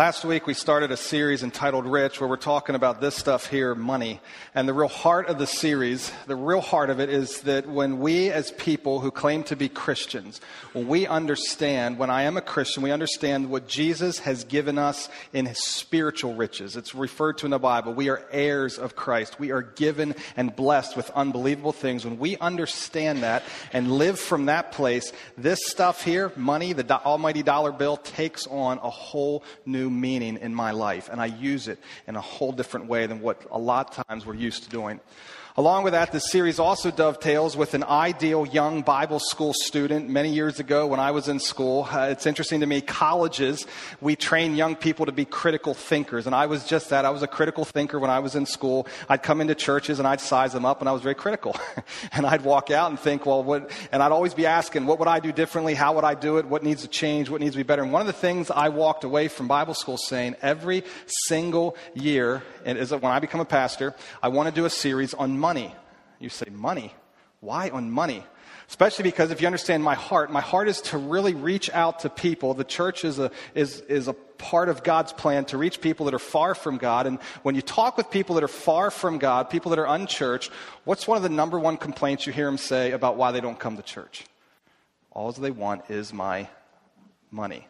Last week, we started a series entitled Rich, where we're talking about this stuff here, money. And the real heart of the series, the real heart of it is that when we, as people who claim to be Christians, when we understand, when I am a Christian, we understand what Jesus has given us in his spiritual riches. It's referred to in the Bible. We are heirs of Christ. We are given and blessed with unbelievable things. When we understand that and live from that place, this stuff here, money, the almighty dollar bill, takes on a whole new meaning in my life, and I use it in a whole different way than what a lot of times we're used to doing. Along with that, this series also dovetails with an ideal young Bible school student. Many years ago, when I was in school, uh, it's interesting to me, colleges, we train young people to be critical thinkers. And I was just that. I was a critical thinker when I was in school. I'd come into churches and I'd size them up, and I was very critical. and I'd walk out and think, well, what, and I'd always be asking, what would I do differently? How would I do it? What needs to change? What needs to be better? And one of the things I walked away from Bible school saying every single year, and is that when I become a pastor, I want to do a series on money. You say, money? Why on money? Especially because if you understand my heart, my heart is to really reach out to people. The church is a, is, is a part of God's plan to reach people that are far from God. And when you talk with people that are far from God, people that are unchurched, what's one of the number one complaints you hear them say about why they don't come to church? All they want is my money.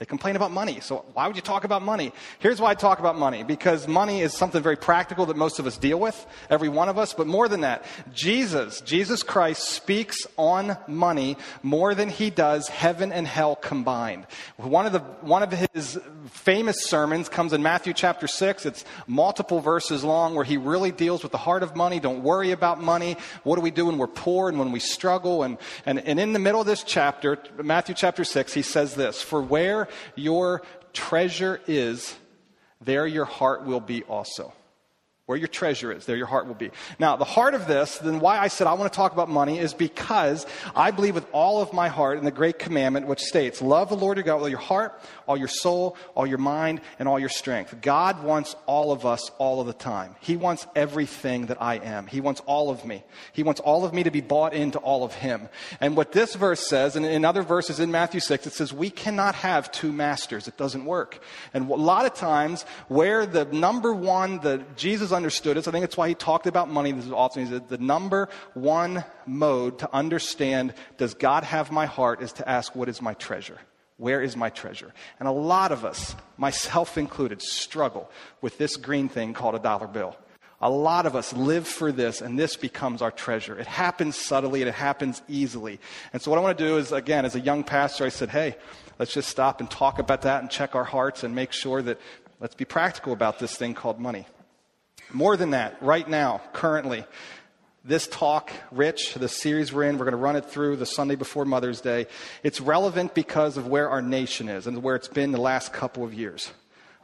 They complain about money. So why would you talk about money? Here's why I talk about money. Because money is something very practical that most of us deal with, every one of us. But more than that, Jesus, Jesus Christ speaks on money more than he does heaven and hell combined. One of the, one of his famous sermons comes in Matthew chapter 6. It's multiple verses long where he really deals with the heart of money. Don't worry about money. What do we do when we're poor and when we struggle? And, and, and in the middle of this chapter, Matthew chapter 6, he says this, for where your treasure is, there your heart will be also. Where your treasure is, there your heart will be. Now, the heart of this, then why I said I want to talk about money is because I believe with all of my heart in the great commandment which states, love the Lord your God with all your heart, all your soul, all your mind, and all your strength. God wants all of us all of the time. He wants everything that I am. He wants all of me. He wants all of me to be bought into all of Him. And what this verse says, and in other verses in Matthew 6, it says, we cannot have two masters. It doesn't work. And a lot of times, where the number one the Jesus understood is, I think that's why he talked about money. This is awesome. He said, the number one mode to understand, does God have my heart, is to ask, what is my treasure? Where is my treasure? And a lot of us, myself included, struggle with this green thing called a dollar bill. A lot of us live for this, and this becomes our treasure. It happens subtly and it happens easily. And so, what I want to do is, again, as a young pastor, I said, hey, let's just stop and talk about that and check our hearts and make sure that let's be practical about this thing called money. More than that, right now, currently, this talk, Rich, the series we're in, we're going to run it through the Sunday before Mother's Day. It's relevant because of where our nation is and where it's been the last couple of years.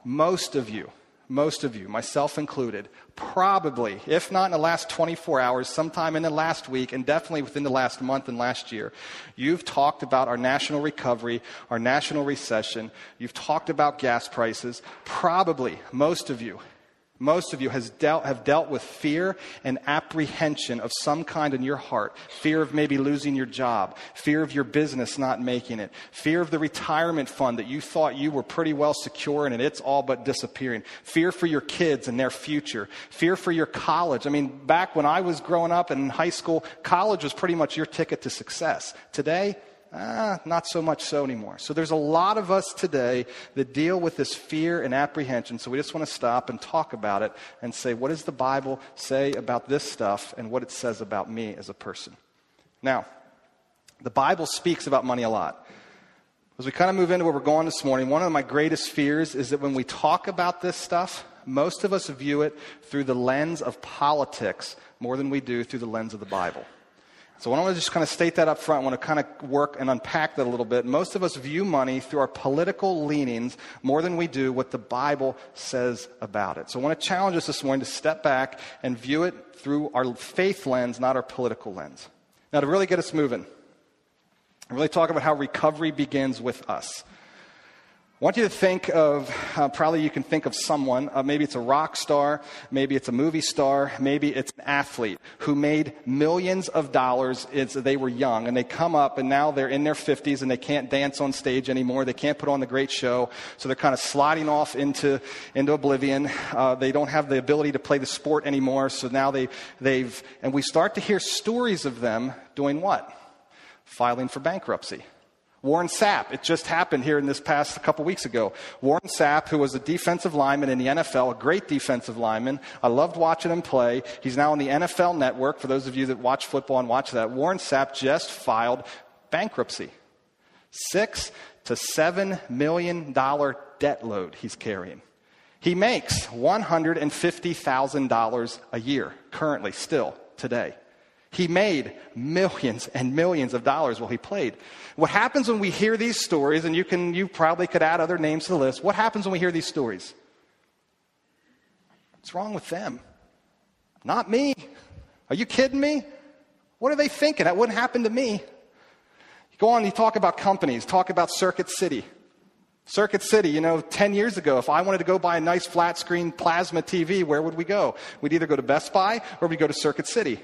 Most of you, most of you, myself included, probably, if not in the last 24 hours, sometime in the last week, and definitely within the last month and last year, you've talked about our national recovery, our national recession. You've talked about gas prices. Probably, most of you most of you has dealt, have dealt with fear and apprehension of some kind in your heart. Fear of maybe losing your job. Fear of your business not making it. Fear of the retirement fund that you thought you were pretty well secure in and it's all but disappearing. Fear for your kids and their future. Fear for your college. I mean, back when I was growing up in high school, college was pretty much your ticket to success. Today, Ah, not so much so anymore. So there's a lot of us today that deal with this fear and apprehension. So we just want to stop and talk about it and say, what does the Bible say about this stuff and what it says about me as a person? Now, the Bible speaks about money a lot. As we kind of move into where we're going this morning, one of my greatest fears is that when we talk about this stuff, most of us view it through the lens of politics more than we do through the lens of the Bible. So I want to just kind of state that up front. I want to kind of work and unpack that a little bit. Most of us view money through our political leanings more than we do what the Bible says about it. So I want to challenge us this morning to step back and view it through our faith lens, not our political lens. Now, to really get us moving, and really talk about how recovery begins with us. I want you to think of, uh, probably you can think of someone, uh, maybe it's a rock star, maybe it's a movie star, maybe it's an athlete who made millions of dollars as they were young and they come up and now they're in their 50s and they can't dance on stage anymore. They can't put on the great show. So they're kind of sliding off into, into oblivion. Uh, they don't have the ability to play the sport anymore. So now they, they've, and we start to hear stories of them doing what? Filing for bankruptcy Warren Sapp, it just happened here in this past couple weeks ago. Warren Sapp, who was a defensive lineman in the NFL, a great defensive lineman. I loved watching him play. He's now on the NFL network. For those of you that watch football and watch that, Warren Sapp just filed bankruptcy. Six to seven million dollar debt load he's carrying. He makes $150,000 a year currently, still, today. He made millions and millions of dollars while he played. What happens when we hear these stories, and you can you probably could add other names to the list, what happens when we hear these stories? What's wrong with them? Not me. Are you kidding me? What are they thinking? That wouldn't happen to me. You go on, you talk about companies, talk about Circuit City. Circuit City, you know, 10 years ago, if I wanted to go buy a nice flat screen plasma TV, where would we go? We'd either go to Best Buy or we'd go to Circuit City.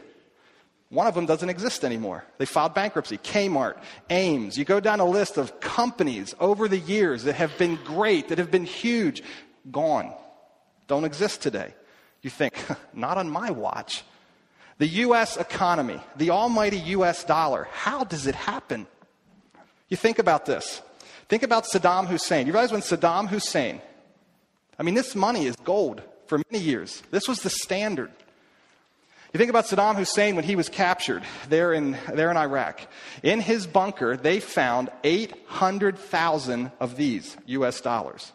One of them doesn't exist anymore. They filed bankruptcy. Kmart, Ames. You go down a list of companies over the years that have been great, that have been huge, gone. Don't exist today. You think, not on my watch. The U.S. economy, the almighty U.S. dollar, how does it happen? You think about this. Think about Saddam Hussein. You realize when Saddam Hussein, I mean, this money is gold for many years. This was the standard. You think about Saddam Hussein when he was captured there in, there in Iraq. In his bunker, they found 800,000 of these US dollars.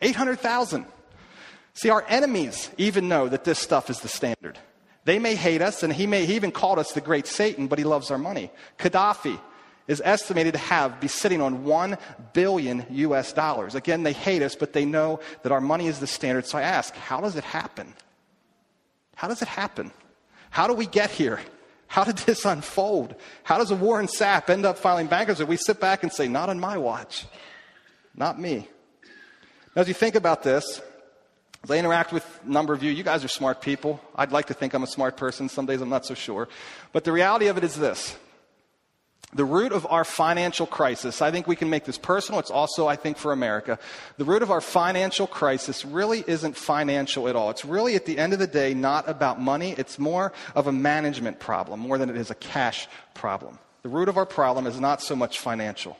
800,000. See, our enemies even know that this stuff is the standard. They may hate us, and he may he even called us the great Satan, but he loves our money. Gaddafi is estimated to have be sitting on 1 billion US dollars. Again, they hate us, but they know that our money is the standard. So I ask, how does it happen? How does it happen? How do we get here? How did this unfold? How does a Warren Sapp end up filing bankruptcy? We sit back and say, not on my watch. Not me. Now, as you think about this, as I interact with a number of you, you guys are smart people. I'd like to think I'm a smart person. Some days I'm not so sure. But the reality of it is this the root of our financial crisis, I think we can make this personal. It's also, I think, for America. The root of our financial crisis really isn't financial at all. It's really, at the end of the day, not about money. It's more of a management problem, more than it is a cash problem. The root of our problem is not so much financial.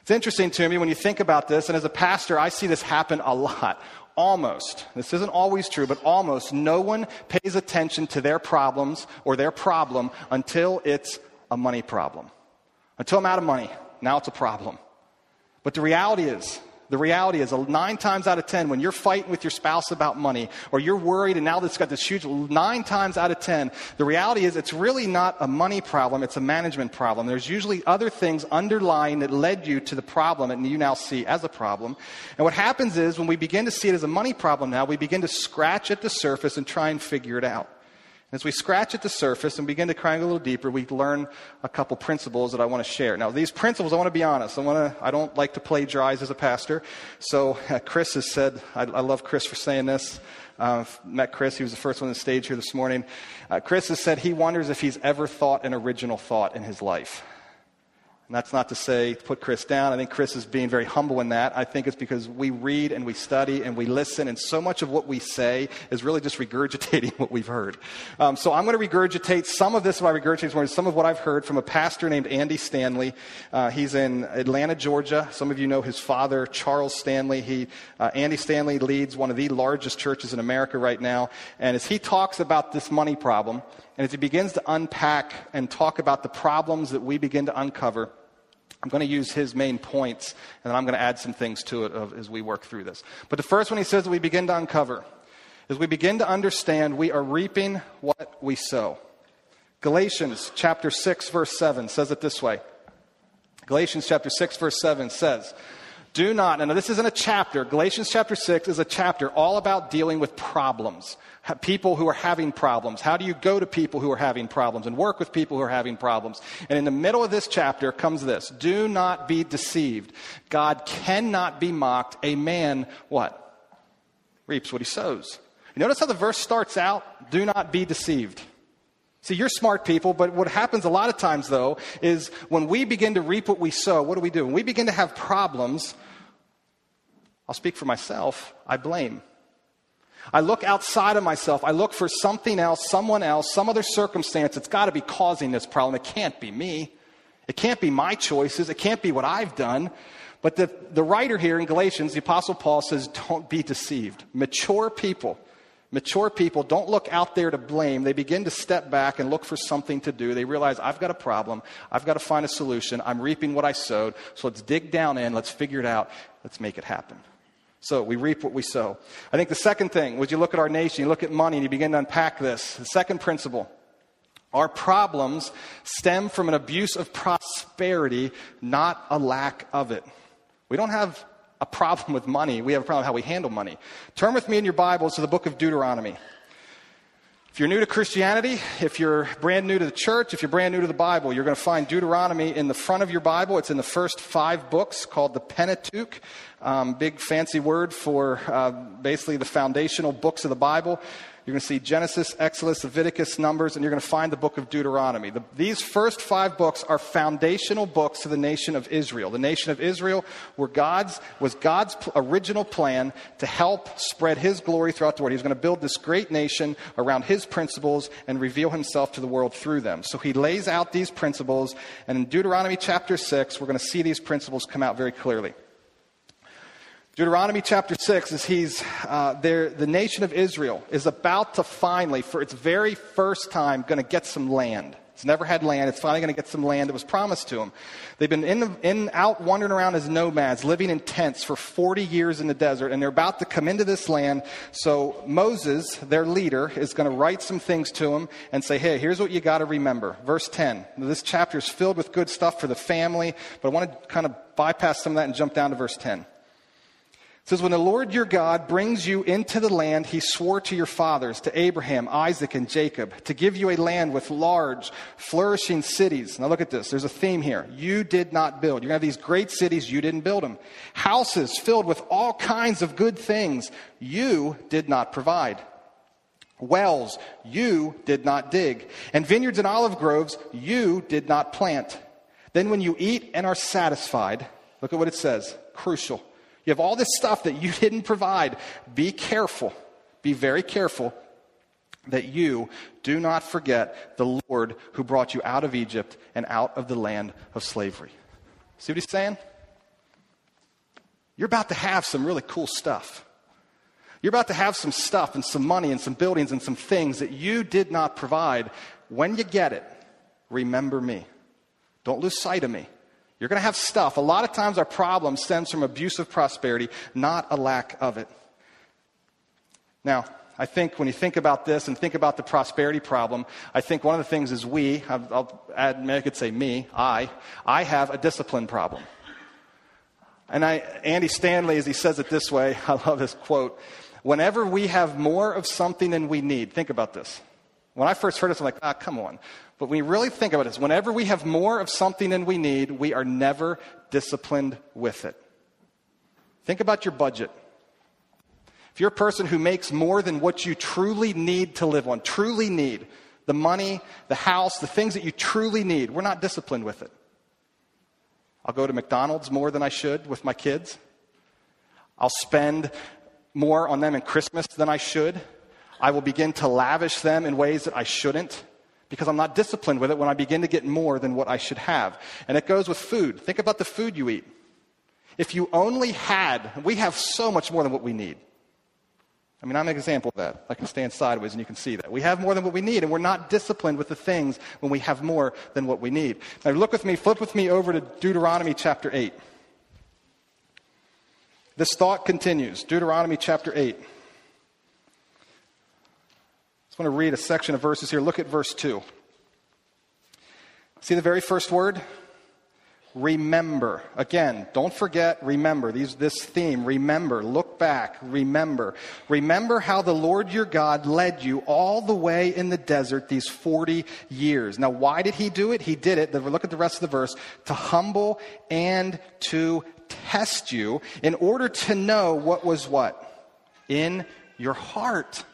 It's interesting to me when you think about this, and as a pastor, I see this happen a lot. Almost, this isn't always true, but almost no one pays attention to their problems or their problem until it's a money problem. Until I'm out of money, now it's a problem. But the reality is, the reality is, nine times out of ten, when you're fighting with your spouse about money, or you're worried and now it's got this huge, nine times out of ten, the reality is it's really not a money problem, it's a management problem. There's usually other things underlying that led you to the problem and you now see as a problem. And what happens is, when we begin to see it as a money problem now, we begin to scratch at the surface and try and figure it out. As we scratch at the surface and begin to crack a little deeper, we learn a couple principles that I want to share. Now, these principles, I want to be honest. I want to. I don't like to plagiarize as a pastor. So, uh, Chris has said. I, I, love Chris for saying this. Uh, met Chris. He was the first one on the stage here this morning. Uh, Chris has said he wonders if he's ever thought an original thought in his life. And that's not to say put Chris down. I think Chris is being very humble in that. I think it's because we read and we study and we listen, and so much of what we say is really just regurgitating what we've heard. Um, so I'm going to regurgitate some of this. If I regurgitate some of what I've heard from a pastor named Andy Stanley. Uh, he's in Atlanta, Georgia. Some of you know his father, Charles Stanley. He, uh, Andy Stanley leads one of the largest churches in America right now. And as he talks about this money problem, and as he begins to unpack and talk about the problems that we begin to uncover, I'm going to use his main points, and then I'm going to add some things to it as we work through this. But the first one he says that we begin to uncover is we begin to understand we are reaping what we sow. Galatians chapter 6, verse 7 says it this way Galatians chapter 6, verse 7 says, Do not, and this isn't a chapter. Galatians chapter 6 is a chapter all about dealing with problems. People who are having problems. How do you go to people who are having problems and work with people who are having problems? And in the middle of this chapter comes this Do not be deceived. God cannot be mocked. A man, what? Reaps what he sows. You notice how the verse starts out? Do not be deceived. See, you're smart people, but what happens a lot of times, though, is when we begin to reap what we sow, what do we do? When we begin to have problems, I'll speak for myself, I blame. I look outside of myself. I look for something else, someone else, some other circumstance that's got to be causing this problem. It can't be me. It can't be my choices. It can't be what I've done. But the, the writer here in Galatians, the Apostle Paul says, don't be deceived. Mature people Mature people don't look out there to blame. They begin to step back and look for something to do. They realize, I've got a problem. I've got to find a solution. I'm reaping what I sowed. So let's dig down in. Let's figure it out. Let's make it happen. So we reap what we sow. I think the second thing was you look at our nation, you look at money, and you begin to unpack this. The second principle our problems stem from an abuse of prosperity, not a lack of it. We don't have a problem with money. We have a problem with how we handle money. Turn with me in your Bibles to the book of Deuteronomy. If you're new to Christianity, if you're brand new to the church, if you're brand new to the Bible, you're going to find Deuteronomy in the front of your Bible. It's in the first five books called the Pentateuch. Um, big fancy word for uh, basically the foundational books of the Bible. You're going to see Genesis, Exodus, Leviticus, Numbers, and you're going to find the book of Deuteronomy. The, these first five books are foundational books to the nation of Israel. The nation of Israel were God's, was God's original plan to help spread His glory throughout the world. He was going to build this great nation around His principles and reveal Himself to the world through them. So He lays out these principles, and in Deuteronomy chapter 6, we're going to see these principles come out very clearly. Deuteronomy chapter 6 is he's uh, there, the nation of Israel is about to finally, for its very first time, going to get some land. It's never had land. It's finally going to get some land that was promised to them. They've been in, in out wandering around as nomads, living in tents for 40 years in the desert, and they're about to come into this land. So Moses, their leader, is going to write some things to them and say, hey, here's what you got to remember. Verse 10. This chapter is filled with good stuff for the family, but I want to kind of bypass some of that and jump down to verse 10 says, When the Lord your God brings you into the land he swore to your fathers, to Abraham, Isaac, and Jacob, to give you a land with large, flourishing cities. Now look at this. There's a theme here. You did not build. You're going to have these great cities. You didn't build them. Houses filled with all kinds of good things. You did not provide. Wells, you did not dig. And vineyards and olive groves, you did not plant. Then when you eat and are satisfied, look at what it says. Crucial. You have all this stuff that you didn't provide. Be careful. Be very careful that you do not forget the Lord who brought you out of Egypt and out of the land of slavery. See what he's saying? You're about to have some really cool stuff. You're about to have some stuff and some money and some buildings and some things that you did not provide. When you get it, remember me. Don't lose sight of me. You're going to have stuff. A lot of times our problem stems from abusive prosperity, not a lack of it. Now, I think when you think about this and think about the prosperity problem, I think one of the things is we, I'll add, maybe I could say me, I, I have a discipline problem. And I, Andy Stanley, as he says it this way, I love his quote. Whenever we have more of something than we need, think about this. When I first heard this, I'm like, ah, come on. But when we really think about it, whenever we have more of something than we need, we are never disciplined with it. Think about your budget. If you're a person who makes more than what you truly need to live on, truly need, the money, the house, the things that you truly need, we're not disciplined with it. I'll go to McDonald's more than I should with my kids. I'll spend more on them in Christmas than I should. I will begin to lavish them in ways that I shouldn't because I'm not disciplined with it when I begin to get more than what I should have. And it goes with food. Think about the food you eat. If you only had, we have so much more than what we need. I mean, I'm an example of that. I can stand sideways and you can see that. We have more than what we need, and we're not disciplined with the things when we have more than what we need. Now, look with me, flip with me over to Deuteronomy chapter 8. This thought continues. Deuteronomy chapter 8 just want to read a section of verses here. Look at verse 2. See the very first word? remember. Again, don't forget, remember. These, this theme, remember, look back, remember. Remember how the Lord your God led you all the way in the desert these 40 years. Now, why did he do it? He did it, look at the rest of the verse, to humble and to test you in order to know what was what? In your heart.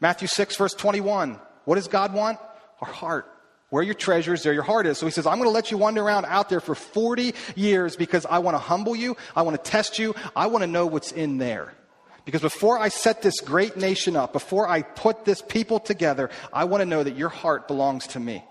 Matthew 6, verse 21. What does God want? Our heart. Where your treasure is, there your heart is. So he says, I'm going to let you wander around out there for 40 years because I want to humble you. I want to test you. I want to know what's in there. Because before I set this great nation up, before I put this people together, I want to know that your heart belongs to me.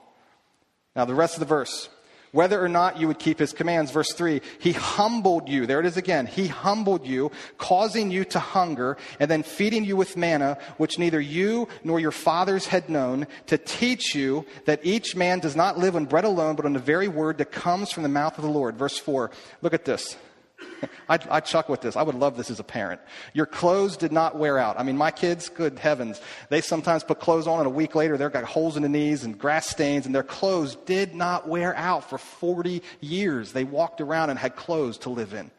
Now, the rest of the verse whether or not you would keep his commands. Verse 3 He humbled you. There it is again. He humbled you, causing you to hunger, and then feeding you with manna, which neither you nor your fathers had known, to teach you that each man does not live on bread alone, but on the very word that comes from the mouth of the Lord. Verse 4. Look at this. I, I with this. I would love this as a parent. Your clothes did not wear out. I mean, my kids, good heavens, they sometimes put clothes on and a week later they've got holes in the knees and grass stains and their clothes did not wear out for 40 years. They walked around and had clothes to live in.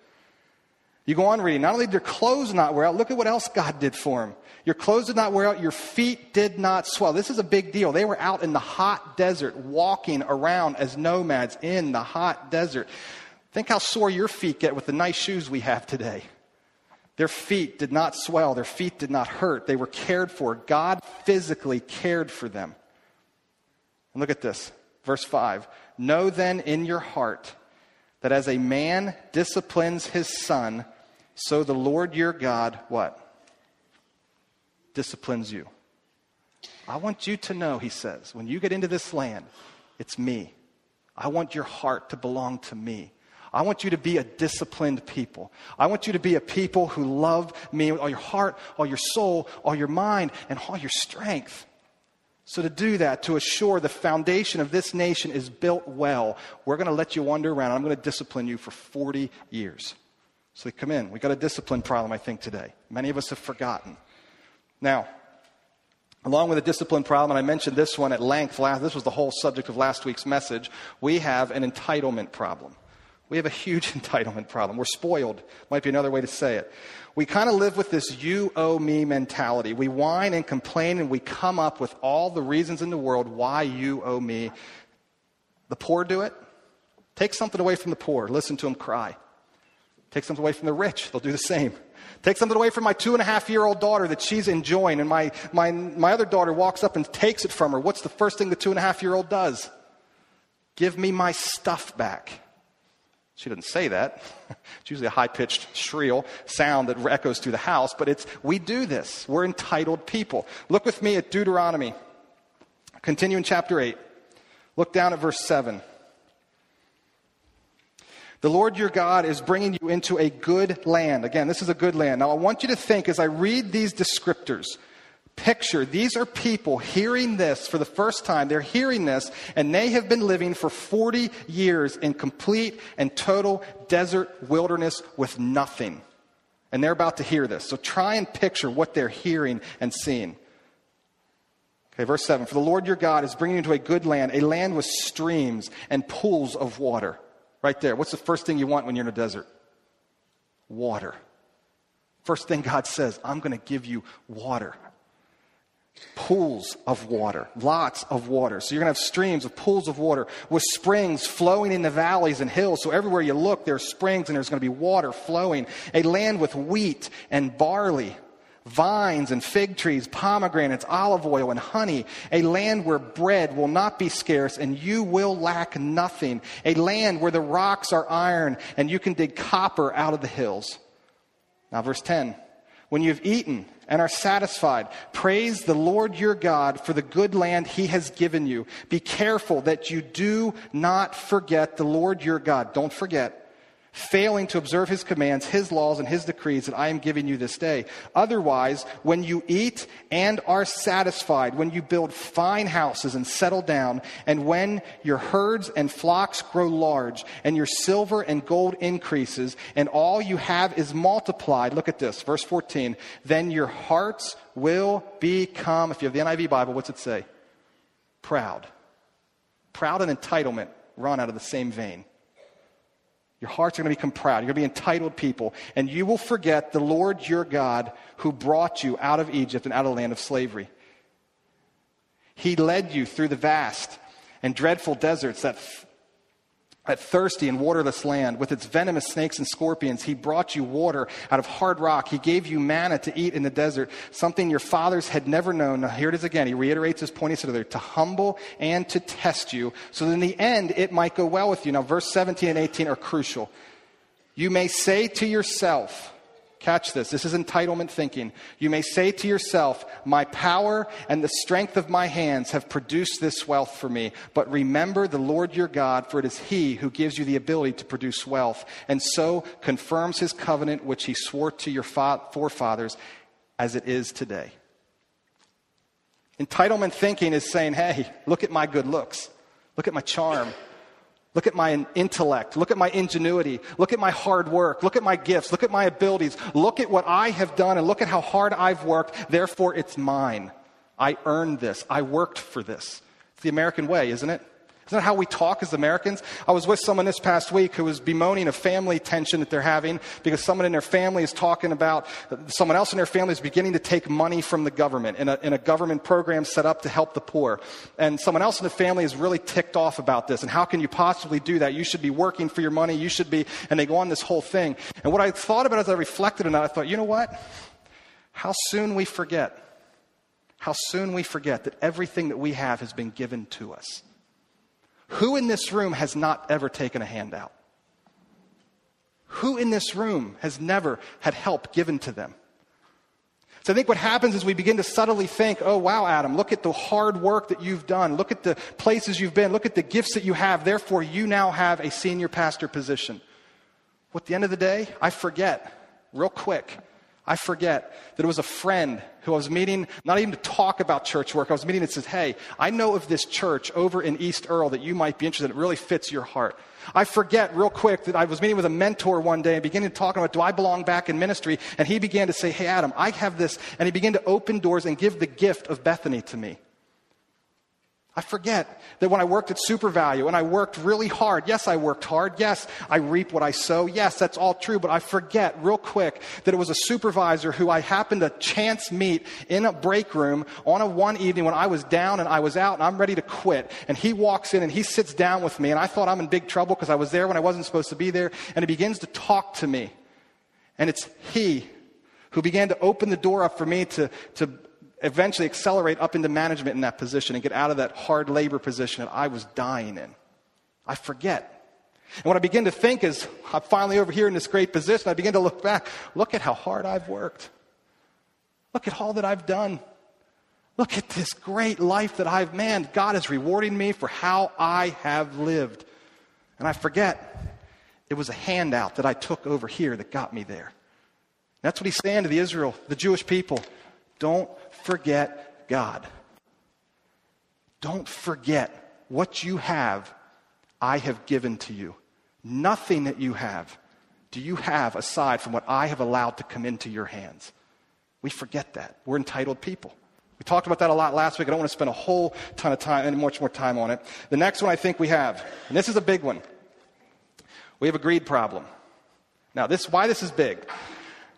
You go on reading. Not only did their clothes not wear out, look at what else God did for them. Your clothes did not wear out. Your feet did not swell. This is a big deal. They were out in the hot desert, walking around as nomads in the hot desert. Think how sore your feet get with the nice shoes we have today. Their feet did not swell, their feet did not hurt. They were cared for. God physically cared for them. And look at this, verse 5. Know then in your heart that as a man disciplines his son, so the Lord your God, what? Disciplines you. I want you to know, he says, when you get into this land, it's me. I want your heart to belong to me. I want you to be a disciplined people. I want you to be a people who love me with all your heart, all your soul, all your mind, and all your strength. So, to do that, to assure the foundation of this nation is built well, we're going to let you wander around. I'm going to discipline you for 40 years. So, come in. We've got a discipline problem, I think, today. Many of us have forgotten. Now, Along with a discipline problem, and I mentioned this one at length, last, this was the whole subject of last week's message, we have an entitlement problem. We have a huge entitlement problem. We're spoiled, might be another way to say it. We kind of live with this you owe me mentality. We whine and complain and we come up with all the reasons in the world why you owe me. The poor do it. Take something away from the poor, listen to them cry. Take something away from the rich, they'll do the same. Take something away from my two and a half year old daughter that she's enjoying, and my, my, my other daughter walks up and takes it from her. What's the first thing the two and a half year old does? Give me my stuff back. She doesn't say that. It's usually a high pitched, shrill sound that echoes through the house, but it's, we do this. We're entitled people. Look with me at Deuteronomy. Continue in chapter 8. Look down at verse 7. The Lord your God is bringing you into a good land. Again, this is a good land. Now, I want you to think as I read these descriptors, picture these are people hearing this for the first time. They're hearing this, and they have been living for 40 years in complete and total desert wilderness with nothing. And they're about to hear this. So try and picture what they're hearing and seeing. Okay, verse 7 For the Lord your God is bringing you to a good land, a land with streams and pools of water. Right there. What's the first thing you want when you're in a desert? Water. First thing God says, I'm going to give you water pools of water, lots of water. So you're going to have streams of pools of water with springs flowing in the valleys and hills. So everywhere you look, there's springs and there's going to be water flowing. A land with wheat and barley, vines and fig trees, pomegranates, olive oil and honey. A land where bread will not be scarce and you will lack nothing. A land where the rocks are iron and you can dig copper out of the hills. Now, verse 10. When you've eaten and are satisfied, praise the Lord your God for the good land he has given you. Be careful that you do not forget the Lord your God. Don't forget failing to observe his commands, his laws, and his decrees that I am giving you this day. Otherwise, when you eat and are satisfied, when you build fine houses and settle down, and when your herds and flocks grow large, and your silver and gold increases, and all you have is multiplied, look at this, verse 14, then your hearts will become, if you have the NIV Bible, what's it say? Proud. Proud and entitlement run out of the same vein. Your hearts are going to become proud. You're going to be entitled people. And you will forget the Lord your God who brought you out of Egypt and out of the land of slavery. He led you through the vast and dreadful deserts that that thirsty and waterless land with its venomous snakes and scorpions. He brought you water out of hard rock. He gave you manna to eat in the desert, something your fathers had never known. Now, here it is again. He reiterates his point. He said there, to humble and to test you, so that in the end it might go well with you. Now, verse 17 and 18 are crucial. You may say to yourself, Catch this. This is entitlement thinking. You may say to yourself, My power and the strength of my hands have produced this wealth for me. But remember the Lord your God, for it is He who gives you the ability to produce wealth, and so confirms His covenant which He swore to your forefathers as it is today. Entitlement thinking is saying, Hey, look at my good looks, look at my charm. Look at my intellect. Look at my ingenuity. Look at my hard work. Look at my gifts. Look at my abilities. Look at what I have done and look at how hard I've worked. Therefore, it's mine. I earned this. I worked for this. It's the American way, isn't it? Isn't that how we talk as Americans? I was with someone this past week who was bemoaning a family tension that they're having because someone in their family is talking about someone else in their family is beginning to take money from the government in a, in a government program set up to help the poor. And someone else in the family is really ticked off about this. And how can you possibly do that? You should be working for your money. You should be, and they go on this whole thing. And what I thought about as I reflected on that, I thought, you know what? How soon we forget. How soon we forget that everything that we have has been given to us. Who in this room has not ever taken a handout? Who in this room has never had help given to them? So I think what happens is we begin to subtly think, oh, wow, Adam, look at the hard work that you've done. Look at the places you've been. Look at the gifts that you have. Therefore, you now have a senior pastor position. Well, at the end of the day, I forget real quick I forget that it was a friend who I was meeting, not even to talk about church work. I was meeting and says, Hey, I know of this church over in East Earl that you might be interested in. It really fits your heart. I forget real quick that I was meeting with a mentor one day and beginning to talk about, do I belong back in ministry? And he began to say, Hey, Adam, I have this. And he began to open doors and give the gift of Bethany to me. I forget that when I worked at SuperValu and I worked really hard, yes, I worked hard. Yes, I reap what I sow. Yes, that's all true. But I forget real quick that it was a supervisor who I happened to chance meet in a break room on a one evening when I was down and I was out and I'm ready to quit. And he walks in and he sits down with me and I thought I'm in big trouble because I was there when I wasn't supposed to be there. And he begins to talk to me. And it's he who began to open the door up for me to, to eventually accelerate up into management in that position and get out of that hard labor position that I was dying in. I forget. And what I begin to think is, I'm finally over here in this great position. I begin to look back. Look at how hard I've worked. Look at all that I've done. Look at this great life that I've, man, God is rewarding me for how I have lived. And I forget it was a handout that I took over here that got me there. That's what he's saying to the Israel, the Jewish people. Don't forget God. Don't forget what you have, I have given to you. Nothing that you have do you have aside from what I have allowed to come into your hands. We forget that. We're entitled people. We talked about that a lot last week. I don't want to spend a whole ton of time, any much more time on it. The next one I think we have, and this is a big one. We have a greed problem. Now, this why this is big.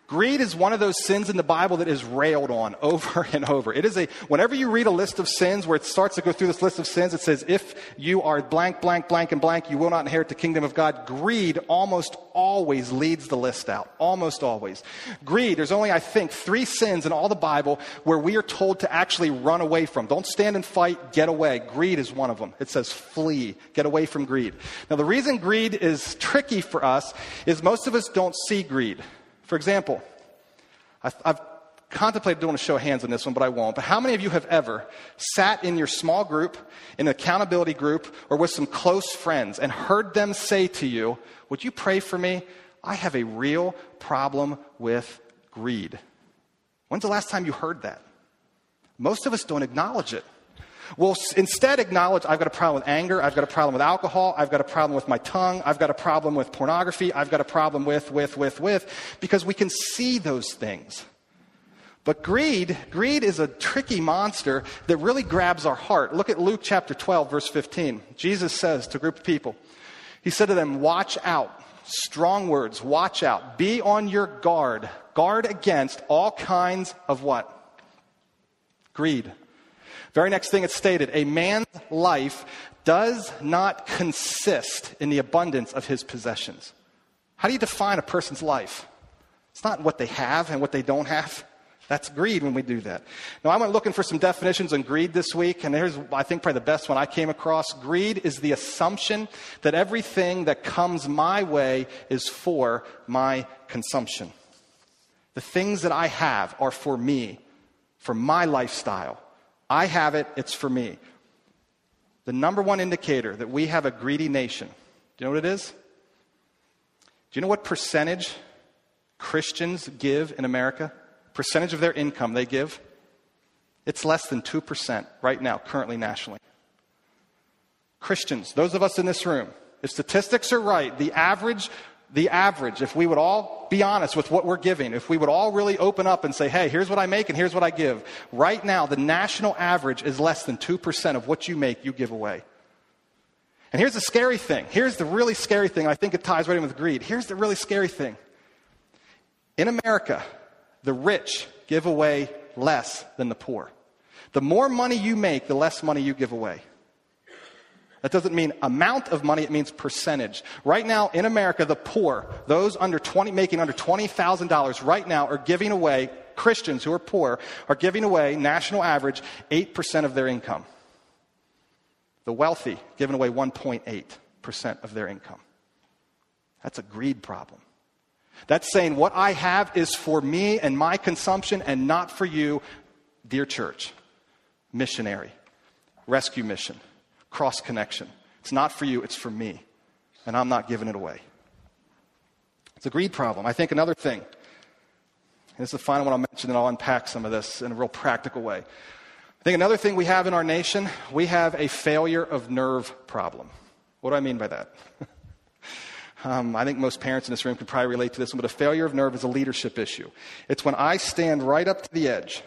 Greed is one of those sins in the Bible that is railed on over and over. It is a, whenever you read a list of sins where it starts to go through this list of sins, it says, if you are blank, blank, blank, and blank, you will not inherit the kingdom of God. Greed almost always leads the list out. Almost always. Greed, there's only, I think, three sins in all the Bible where we are told to actually run away from. Don't stand and fight, get away. Greed is one of them. It says flee, get away from greed. Now, the reason greed is tricky for us is most of us don't see greed. For example, I've, I've contemplated doing a show of hands on this one, but I won't. But how many of you have ever sat in your small group, in an accountability group, or with some close friends and heard them say to you, Would you pray for me? I have a real problem with greed. When's the last time you heard that? Most of us don't acknowledge it. Well, instead acknowledge I've got a problem with anger, I've got a problem with alcohol, I've got a problem with my tongue, I've got a problem with pornography, I've got a problem with, with, with, with, because we can see those things. But greed, greed is a tricky monster that really grabs our heart. Look at Luke chapter 12, verse 15. Jesus says to a group of people, He said to them, Watch out. Strong words. Watch out. Be on your guard. Guard against all kinds of what? Greed. Very next thing it's stated a man's life does not consist in the abundance of his possessions. How do you define a person's life? It's not what they have and what they don't have. That's greed when we do that. Now, I went looking for some definitions on greed this week, and here's, I think, probably the best one I came across. Greed is the assumption that everything that comes my way is for my consumption. The things that I have are for me, for my lifestyle. I have it, it's for me. The number one indicator that we have a greedy nation, do you know what it is? Do you know what percentage Christians give in America? percentage of their income they give, it's less than 2% right now, currently nationally. Christians, those of us in this room, if statistics are right, the average, the average, if we would all be honest with what we're giving, if we would all really open up and say, hey, here's what I make and here's what I give, right now, the national average is less than 2% of what you make, you give away. And here's the scary thing. Here's the really scary thing. I think it ties right in with greed. Here's the really scary thing. In America, the rich give away less than the poor. The more money you make, the less money you give away. That doesn't mean amount of money, it means percentage. Right now in America, the poor, those under 20, making under $20,000 right now are giving away, Christians who are poor, are giving away, national average, 8% of their income. The wealthy giving away 1.8% of their income. That's a greed problem. That's saying what I have is for me and my consumption and not for you, dear church. Missionary, rescue mission, cross connection. It's not for you, it's for me. And I'm not giving it away. It's a greed problem. I think another thing, and this is the final one I'll mention, and I'll unpack some of this in a real practical way. I think another thing we have in our nation, we have a failure of nerve problem. What do I mean by that? Um, I think most parents in this room can probably relate to this one, but a failure of nerve is a leadership issue. It's when I stand right up to the edge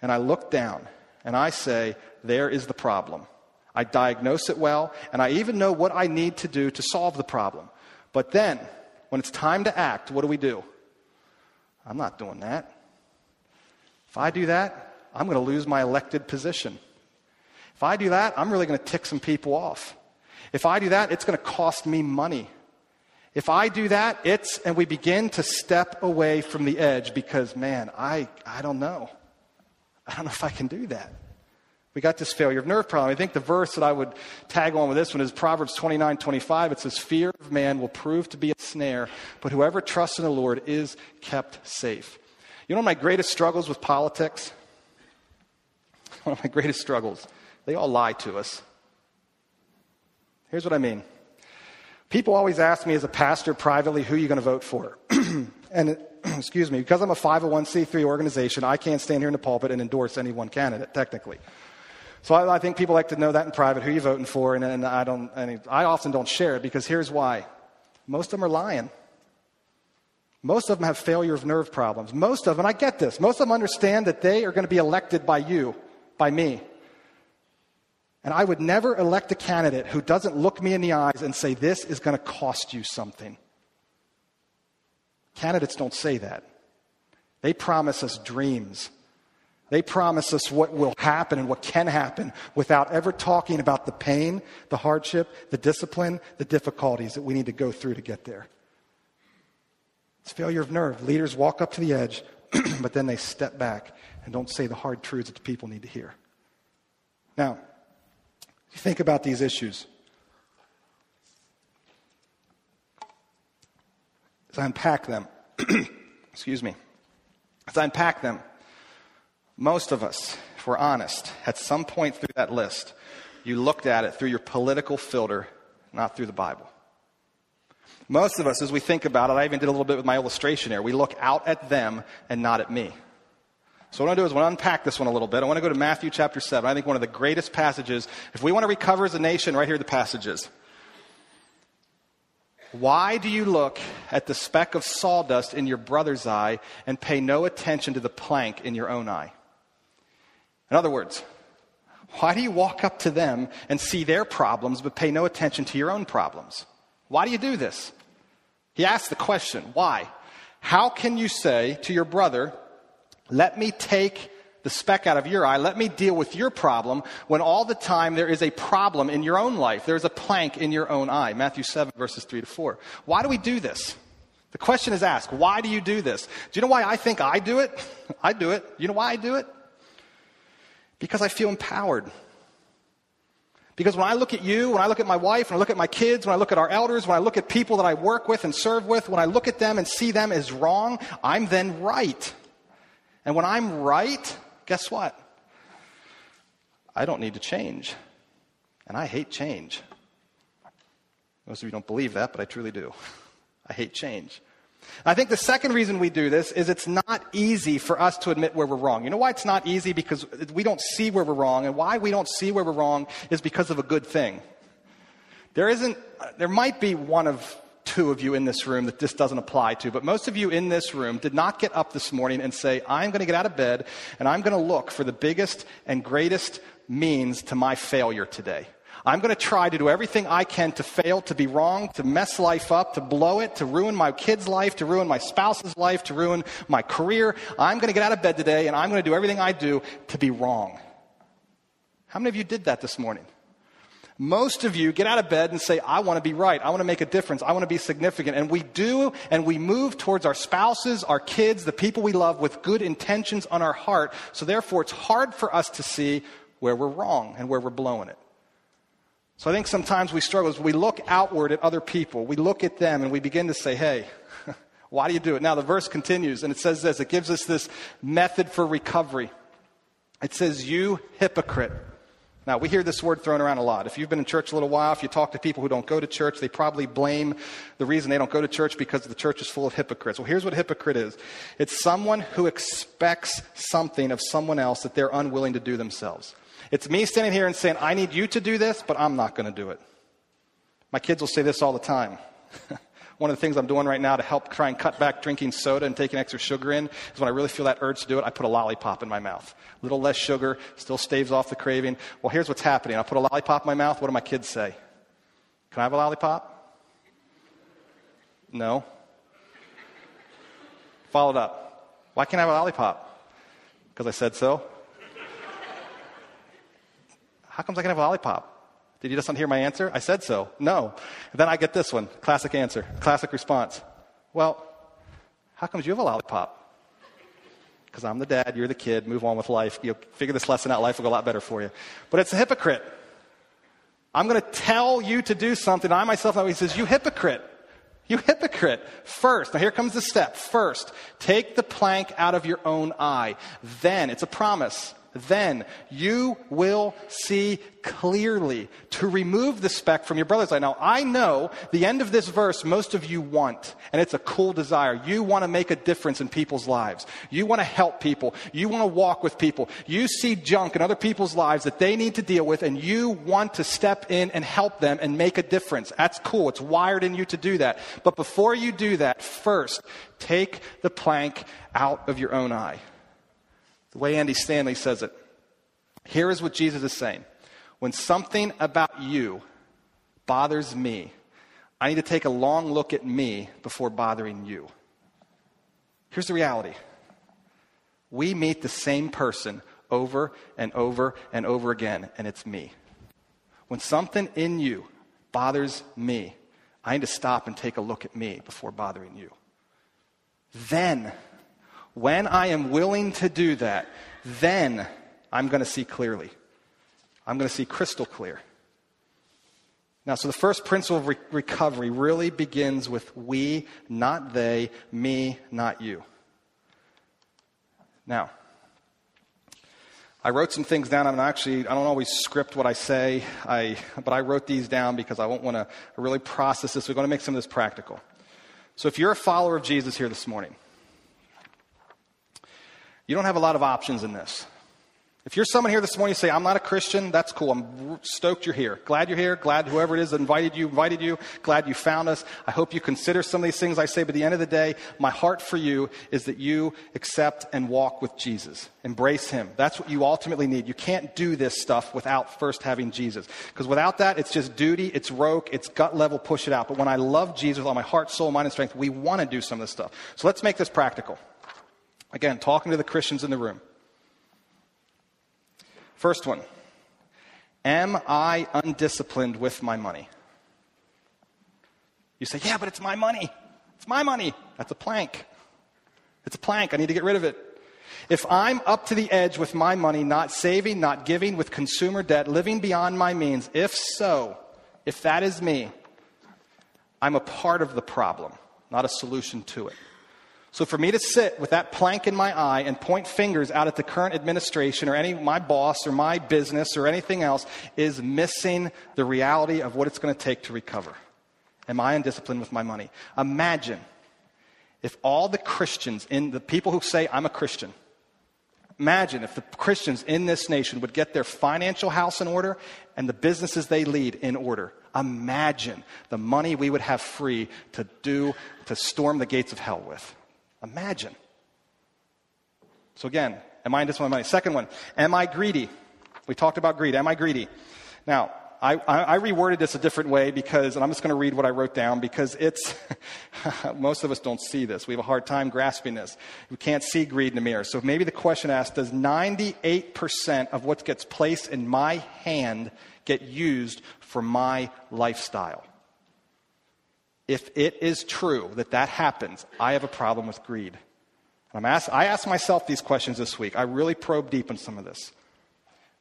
and I look down and I say, There is the problem. I diagnose it well, and I even know what I need to do to solve the problem. But then, when it's time to act, what do we do? I'm not doing that. If I do that, I'm going to lose my elected position. If I do that, I'm really going to tick some people off. If I do that, it's going to cost me money. If I do that, it's, and we begin to step away from the edge because, man, I, I don't know. I don't know if I can do that. We got this failure of nerve problem. I think the verse that I would tag on with this one is Proverbs 29 25. It says, Fear of man will prove to be a snare, but whoever trusts in the Lord is kept safe. You know my greatest struggles with politics? One of my greatest struggles. They all lie to us. Here's what I mean. People always ask me as a pastor privately, who are you going to vote for? and excuse me, because I'm a 501c3 organization, I can't stand here in the pulpit and endorse any one candidate, technically. So I, I think people like to know that in private, who you're voting for, and, and I, don't, and I often don't share it because here's why. Most of them are lying. Most of them have failure of nerve problems. Most of them, I get this, most of them understand that they are going to be elected by you, by me. And I would never elect a candidate who doesn't look me in the eyes and say, This is going to cost you something. Candidates don't say that. They promise us dreams. They promise us what will happen and what can happen without ever talking about the pain, the hardship, the discipline, the difficulties that we need to go through to get there. It's failure of nerve. Leaders walk up to the edge, but then they step back and don't say the hard truths that the people need to hear. Now, you think about these issues. As I unpack them, excuse me, as I unpack them, most of us, if we're honest, at some point through that list, you looked at it through your political filter, not through the Bible. Most of us, as we think about it, I even did a little bit with my illustration here, we look out at them and not at me. So, what I want to do is I want to unpack this one a little bit. I want to go to Matthew chapter 7. I think one of the greatest passages. If we want to recover as a nation, right here are the passages. Why do you look at the speck of sawdust in your brother's eye and pay no attention to the plank in your own eye? In other words, why do you walk up to them and see their problems but pay no attention to your own problems? Why do you do this? He asks the question, why? How can you say to your brother, let me take the speck out of your eye, let me deal with your problem, when all the time there is a problem in your own life. There's a plank in your own eye. Matthew 7, verses 3 to 4. Why do we do this? The question is asked, why do you do this? Do you know why I think I do it? I do it. You know why I do it? Because I feel empowered. Because when I look at you, when I look at my wife, when I look at my kids, when I look at our elders, when I look at people that I work with and serve with, when I look at them and see them as wrong, I'm then right. And when I'm right, guess what? I don't need to change. And I hate change. Most of you don't believe that, but I truly do. I hate change. I think the second reason we do this is it's not easy for us to admit where we're wrong. You know why it's not easy? Because we don't see where we're wrong. And why we don't see where we're wrong is because of a good thing. There isn't, there might be one of two of you in this room that this doesn't apply to, but most of you in this room did not get up this morning and say, I'm going to get out of bed and I'm going to look for the biggest and greatest means to my failure today. I'm going to try to do everything I can to fail, to be wrong, to mess life up, to blow it, to ruin my kid's life, to ruin my spouse's life, to ruin my career. I'm going to get out of bed today and I'm going to do everything I do to be wrong. How many of you did that this morning? Most of you get out of bed and say, I want to be right. I want to make a difference. I want to be significant. And we do, and we move towards our spouses, our kids, the people we love with good intentions on our heart. So therefore, it's hard for us to see where we're wrong and where we're blowing it. So I think sometimes we struggle as we look outward at other people, we look at them and we begin to say, hey, why do you do it? Now the verse continues and it says this it gives us this method for recovery. It says, You hypocrite. Now, we hear this word thrown around a lot. If you've been in church a little while, if you talk to people who don't go to church, they probably blame the reason they don't go to church because the church is full of hypocrites. Well, here's what hypocrite is it's someone who expects something of someone else that they're unwilling to do themselves. It's me standing here and saying, I need you to do this, but I'm not going to do it. My kids will say this all the time. One of the things I'm doing right now to help try and cut back drinking soda and taking extra sugar in is when I really feel that urge to do it, I put a lollipop in my mouth. A little less sugar, still staves off the craving. Well, here's what's happening. I put a lollipop in my mouth. What do my kids say? Can I have a lollipop? No. Followed up. Why can't I have a lollipop? Because I said so. How comes I can have a lollipop? Did you just not hear my answer? I said so. No. And then I get this one. Classic answer. Classic response. Well, how comes you have a lollipop? Because I'm the dad, you're the kid, move on with life. You'll figure this lesson out, life will go a lot better for you. But it's a hypocrite. I'm going to tell you to do something. I myself know he says, You hypocrite. You hypocrite. First, now here comes the step. First, take the plank out of your own eye. Then, it's a promise then you will see clearly to remove the speck from your brother's eye. Now, I know the end of this verse most of you want, and it's a cool desire. You want to make a difference in people's lives. You want to help people. You want to walk with people. You see junk in other people's lives that they need to deal with, and you want to step in and help them and make a difference. That's cool. It's wired in you to do that. But before you do that, first, take the plank out of your own eye. The way Andy Stanley says it. Here is what Jesus is saying. When something about you bothers me, I need to take a long look at me before bothering you. Here's the reality we meet the same person over and over and over again, and it's me. When something in you bothers me, I need to stop and take a look at me before bothering you. Then when I am willing to do that, then I'm going to see clearly. I'm going to see crystal clear. Now, so the first principle of re- recovery really begins with we, not they, me, not you. Now, I wrote some things down. I'm actually, I don't always script what I say, I, but I wrote these down because I want to really process this. We're going to make some of this practical. So if you're a follower of Jesus here this morning, you don't have a lot of options in this. If you're someone here this morning, you say, I'm not a Christian, that's cool. I'm stoked you're here. Glad you're here. Glad whoever it is that invited you, invited you. Glad you found us. I hope you consider some of these things I say, but at the end of the day, my heart for you is that you accept and walk with Jesus. Embrace Him. That's what you ultimately need. You can't do this stuff without first having Jesus. Because without that, it's just duty, it's rote, it's gut level, push it out. But when I love Jesus with all my heart, soul, mind, and strength, we want to do some of this stuff. So let's make this practical. Again, talking to the Christians in the room. First one Am I undisciplined with my money? You say, Yeah, but it's my money. It's my money. That's a plank. It's a plank. I need to get rid of it. If I'm up to the edge with my money, not saving, not giving, with consumer debt, living beyond my means, if so, if that is me, I'm a part of the problem, not a solution to it. So for me to sit with that plank in my eye and point fingers out at the current administration or any my boss or my business or anything else is missing the reality of what it's going to take to recover. Am I undisciplined with my money? Imagine if all the Christians in the people who say I'm a Christian Imagine if the Christians in this nation would get their financial house in order and the businesses they lead in order. Imagine the money we would have free to do, to storm the gates of hell with. Imagine. So, again, am I with money? Second one, am I greedy? We talked about greed. Am I greedy? Now, I, I, I reworded this a different way because, and I'm just going to read what I wrote down because it's, most of us don't see this. We have a hard time grasping this. We can't see greed in the mirror. So maybe the question asked, does 98% of what gets placed in my hand get used for my lifestyle? If it is true that that happens, I have a problem with greed. I'm asked, I asked myself these questions this week. I really probed deep in some of this.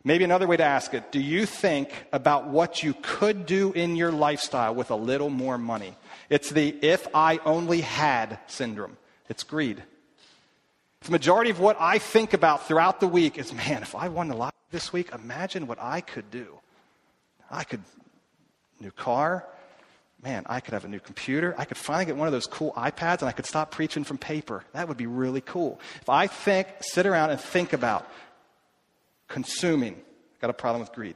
Maybe another way to ask it do you think about what you could do in your lifestyle with a little more money? It's the if I only had syndrome. It's greed. The majority of what I think about throughout the week is man, if I won the lottery this week, imagine what I could do. I could, new car, man, I could have a new computer. I could finally get one of those cool iPads and I could stop preaching from paper. That would be really cool. If I think, sit around and think about consuming, I've got a problem with greed.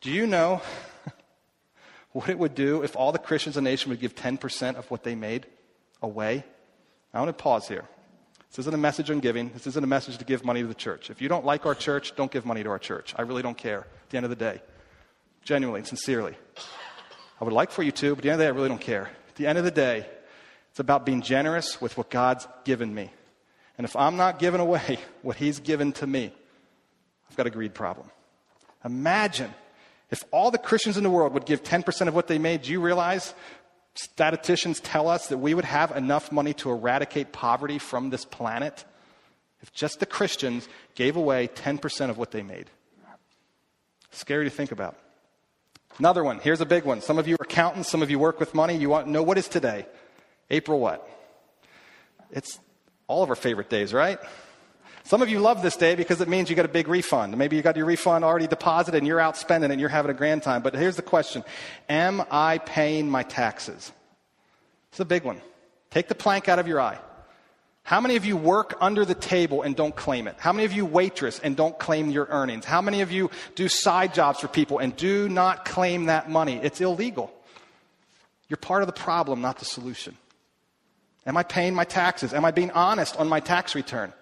Do you know what it would do if all the Christians in the nation would give 10% of what they made away? I want to pause here. This isn't a message on giving. This isn't a message to give money to the church. If you don't like our church, don't give money to our church. I really don't care at the end of the day. Genuinely and sincerely. I would like for you to, but at the end of the day, I really don't care. At the end of the day, it's about being generous with what God's given me. And if I'm not giving away what He's given to me, I've got a greed problem. Imagine if all the Christians in the world would give 10% of what they made. Do you realize statisticians tell us that we would have enough money to eradicate poverty from this planet if just the Christians gave away 10% of what they made? Scary to think about. Another one. Here's a big one. Some of you are accountants, some of you work with money. You want to know what is today? April what? It's all of our favorite days, right? Some of you love this day because it means you get a big refund. Maybe you got your refund already deposited and you're out spending and you're having a grand time. But here's the question Am I paying my taxes? It's a big one. Take the plank out of your eye. How many of you work under the table and don't claim it? How many of you waitress and don't claim your earnings? How many of you do side jobs for people and do not claim that money? It's illegal. You're part of the problem, not the solution. Am I paying my taxes? Am I being honest on my tax return?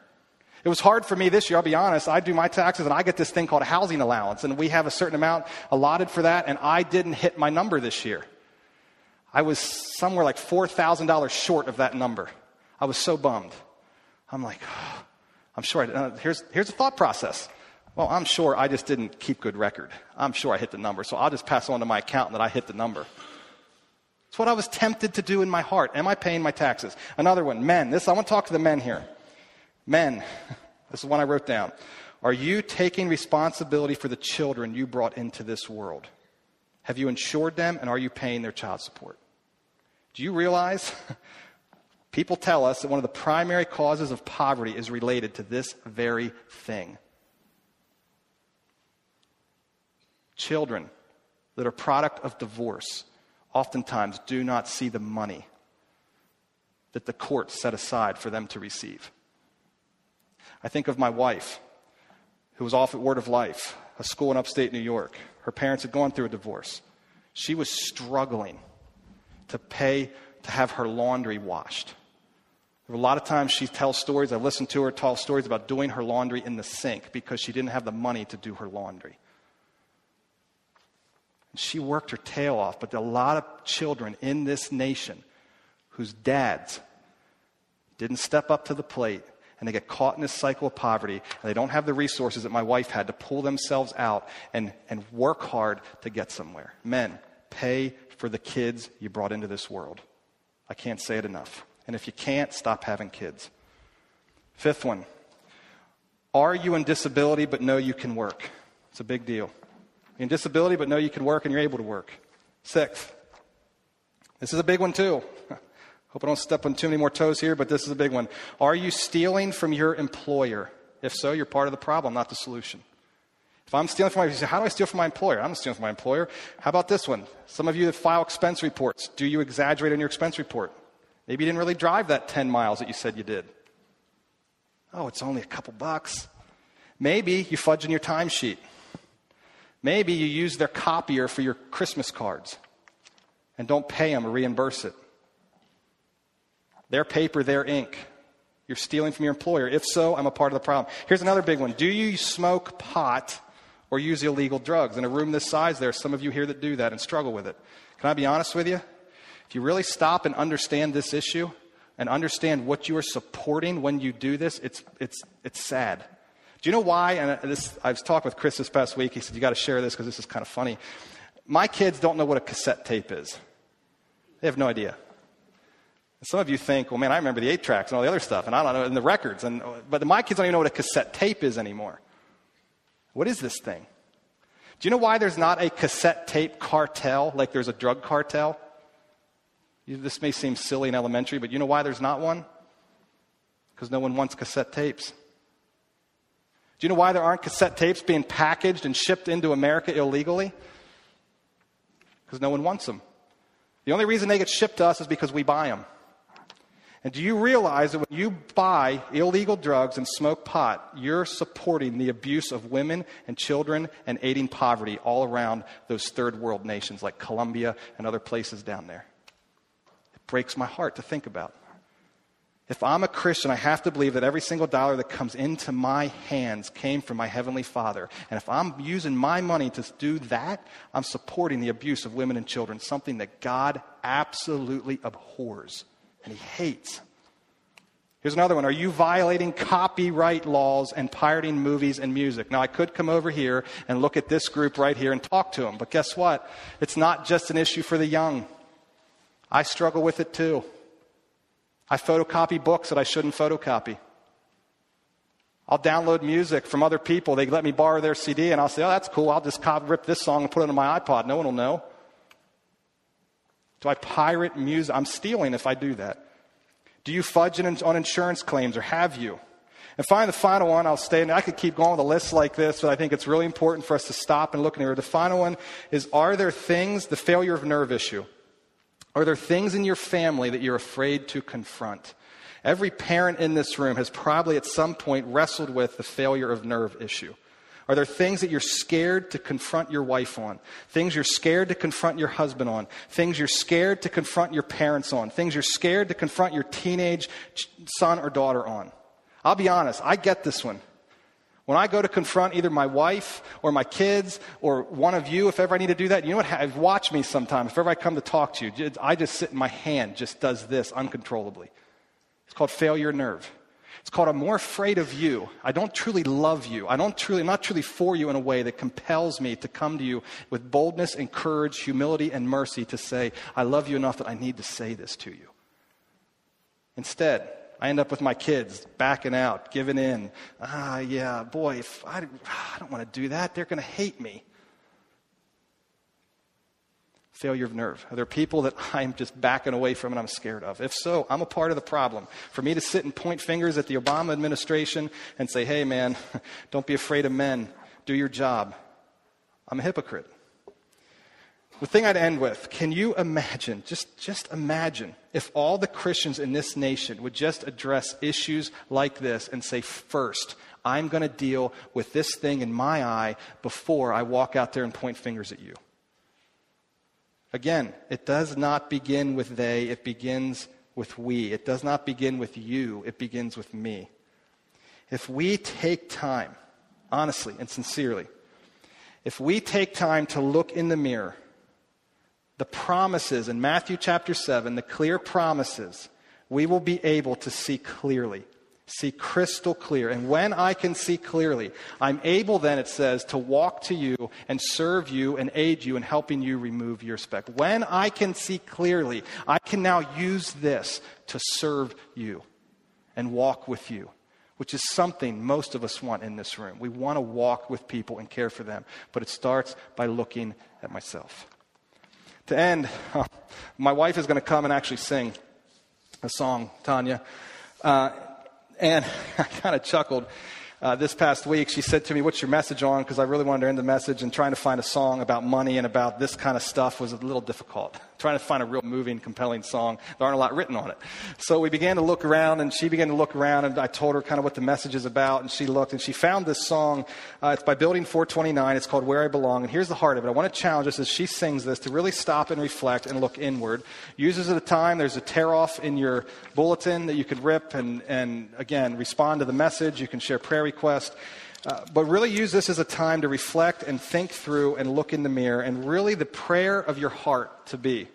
It was hard for me this year, I'll be honest. I do my taxes and I get this thing called a housing allowance, and we have a certain amount allotted for that, and I didn't hit my number this year. I was somewhere like $4,000 short of that number. I was so bummed. I'm like, oh, I'm sure. I, uh, here's, here's the thought process. Well, I'm sure I just didn't keep good record. I'm sure I hit the number, so I'll just pass on to my accountant that I hit the number. It's what I was tempted to do in my heart. Am I paying my taxes? Another one, men. This I want to talk to the men here. Men, this is one I wrote down. Are you taking responsibility for the children you brought into this world? Have you insured them and are you paying their child support? Do you realize People tell us that one of the primary causes of poverty is related to this very thing. Children that are product of divorce oftentimes do not see the money that the court set aside for them to receive. I think of my wife. who was off at Word of Life, a school in upstate New York. Her parents had gone through a divorce. She was struggling to pay to have her laundry washed. A lot of times she tells stories, I've listened to her tell stories about doing her laundry in the sink because she didn't have the money to do her laundry. And she worked her tail off, but a lot of children in this nation whose dads didn't step up to the plate and they get caught in this cycle of poverty and they don't have the resources that my wife had to pull themselves out and, and work hard to get somewhere. Men, pay for the kids you brought into this world. I can't say it enough. And if you can't, stop having kids. Fifth one Are you in disability but know you can work? It's a big deal. You're in disability but know you can work and you're able to work. Sixth, this is a big one too. Hope I don't step on too many more toes here, but this is a big one. Are you stealing from your employer? If so, you're part of the problem, not the solution. If I'm stealing from my, how do I steal from my employer? I'm stealing from my employer. How about this one? Some of you that file expense reports, do you exaggerate on your expense report? Maybe you didn't really drive that 10 miles that you said you did. Oh, it's only a couple bucks. Maybe you fudge in your timesheet. Maybe you use their copier for your Christmas cards and don't pay them or reimburse it. Their paper, their ink. You're stealing from your employer. If so, I'm a part of the problem. Here's another big one. Do you smoke pot or use illegal drugs? In a room this size, there are some of you here that do that and struggle with it. Can I be honest with you? If you really stop and understand this issue and understand what you are supporting when you do this, it's, it's, it's sad. Do you know why? And uh, this, I was talking with Chris this past week. He said, You got to share this because this is kind of funny. My kids don't know what a cassette tape is, they have no idea. Some of you think, well, man, I remember the eight tracks and all the other stuff, and I don't know, and the records. And, uh, but my kids don't even know what a cassette tape is anymore. What is this thing? Do you know why there's not a cassette tape cartel like there's a drug cartel? This may seem silly and elementary, but you know why there's not one? Because no one wants cassette tapes. Do you know why there aren't cassette tapes being packaged and shipped into America illegally? Because no one wants them. The only reason they get shipped to us is because we buy them. And do you realize that when you buy illegal drugs and smoke pot, you're supporting the abuse of women and children and aiding poverty all around those third world nations like Colombia and other places down there? Breaks my heart to think about. If I'm a Christian, I have to believe that every single dollar that comes into my hands came from my Heavenly Father. And if I'm using my money to do that, I'm supporting the abuse of women and children, something that God absolutely abhors and he hates. Here's another one. Are you violating copyright laws and pirating movies and music? Now, I could come over here and look at this group right here and talk to them, but guess what? It's not just an issue for the young. I struggle with it too. I photocopy books that I shouldn't photocopy. I'll download music from other people. They let me borrow their CD, and I'll say, oh, that's cool. I'll just copy, rip this song and put it on my iPod. No one will know. Do I pirate music? I'm stealing if I do that. Do you fudge on insurance claims, or have you? And finally, the final one, I'll stay, and I could keep going with a list like this, but I think it's really important for us to stop and look in here. The final one is Are there things, the failure of nerve issue? Are there things in your family that you're afraid to confront? Every parent in this room has probably at some point wrestled with the failure of nerve issue. Are there things that you're scared to confront your wife on? Things you're scared to confront your husband on? Things you're scared to confront your parents on? Things you're scared to confront your teenage son or daughter on? I'll be honest, I get this one. When I go to confront either my wife or my kids or one of you, if ever I need to do that, you know what? Watch me sometimes. If ever I come to talk to you, I just sit in my hand, just does this uncontrollably. It's called failure nerve. It's called I'm more afraid of you. I don't truly love you. I don't truly, I'm not truly for you in a way that compels me to come to you with boldness and courage, humility and mercy to say, I love you enough that I need to say this to you. Instead, I end up with my kids backing out, giving in. Ah, yeah, boy, if I, I don't want to do that. They're going to hate me failure of nerve? Are there people that I'm just backing away from and I'm scared of? If so, I'm a part of the problem. For me to sit and point fingers at the Obama administration and say, hey, man, don't be afraid of men, do your job, I'm a hypocrite. The thing I'd end with can you imagine, just, just imagine, if all the Christians in this nation would just address issues like this and say, first, I'm going to deal with this thing in my eye before I walk out there and point fingers at you. Again, it does not begin with they, it begins with we. It does not begin with you, it begins with me. If we take time, honestly and sincerely, if we take time to look in the mirror, the promises in Matthew chapter 7, the clear promises, we will be able to see clearly see crystal clear. And when I can see clearly, I'm able then, it says, to walk to you and serve you and aid you in helping you remove your speck. When I can see clearly, I can now use this to serve you and walk with you, which is something most of us want in this room. We want to walk with people and care for them, but it starts by looking at myself. To end, my wife is going to come and actually sing a song, Tanya. Uh, and I kind of chuckled uh, this past week. She said to me, What's your message on? Because I really wanted to end the message, and trying to find a song about money and about this kind of stuff was a little difficult trying to find a real moving, compelling song. There aren't a lot written on it. So we began to look around, and she began to look around, and I told her kind of what the message is about, and she looked, and she found this song. Uh, it's by Building 429. It's called Where I Belong, and here's the heart of it. I want to challenge us as she sings this to really stop and reflect and look inward. Uses at a time, there's a tear off in your bulletin that you could rip, and, and again, respond to the message. You can share prayer requests. Uh, but really use this as a time to reflect and think through and look in the mirror, and really the prayer of your heart to be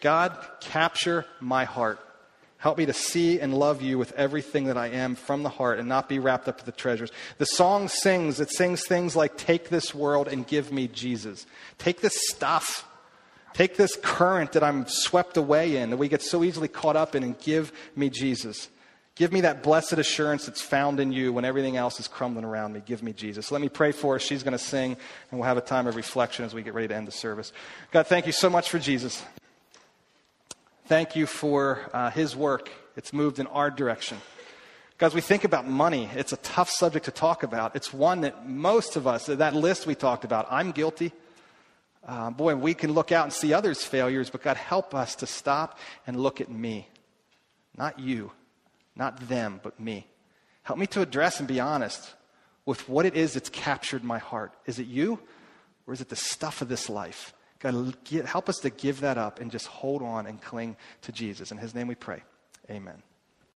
God, capture my heart. Help me to see and love you with everything that I am from the heart and not be wrapped up with the treasures. The song sings, it sings things like, Take this world and give me Jesus. Take this stuff. Take this current that I'm swept away in, that we get so easily caught up in, and give me Jesus. Give me that blessed assurance that's found in you when everything else is crumbling around me. Give me Jesus. Let me pray for her. She's going to sing, and we'll have a time of reflection as we get ready to end the service. God, thank you so much for Jesus. Thank you for uh, his work. It's moved in our direction. Guys, we think about money. It's a tough subject to talk about. It's one that most of us, that list we talked about, I'm guilty. Uh, boy, we can look out and see others' failures, but God, help us to stop and look at me. Not you, not them, but me. Help me to address and be honest with what it is that's captured my heart. Is it you, or is it the stuff of this life? God, help us to give that up and just hold on and cling to Jesus. In his name we pray. Amen.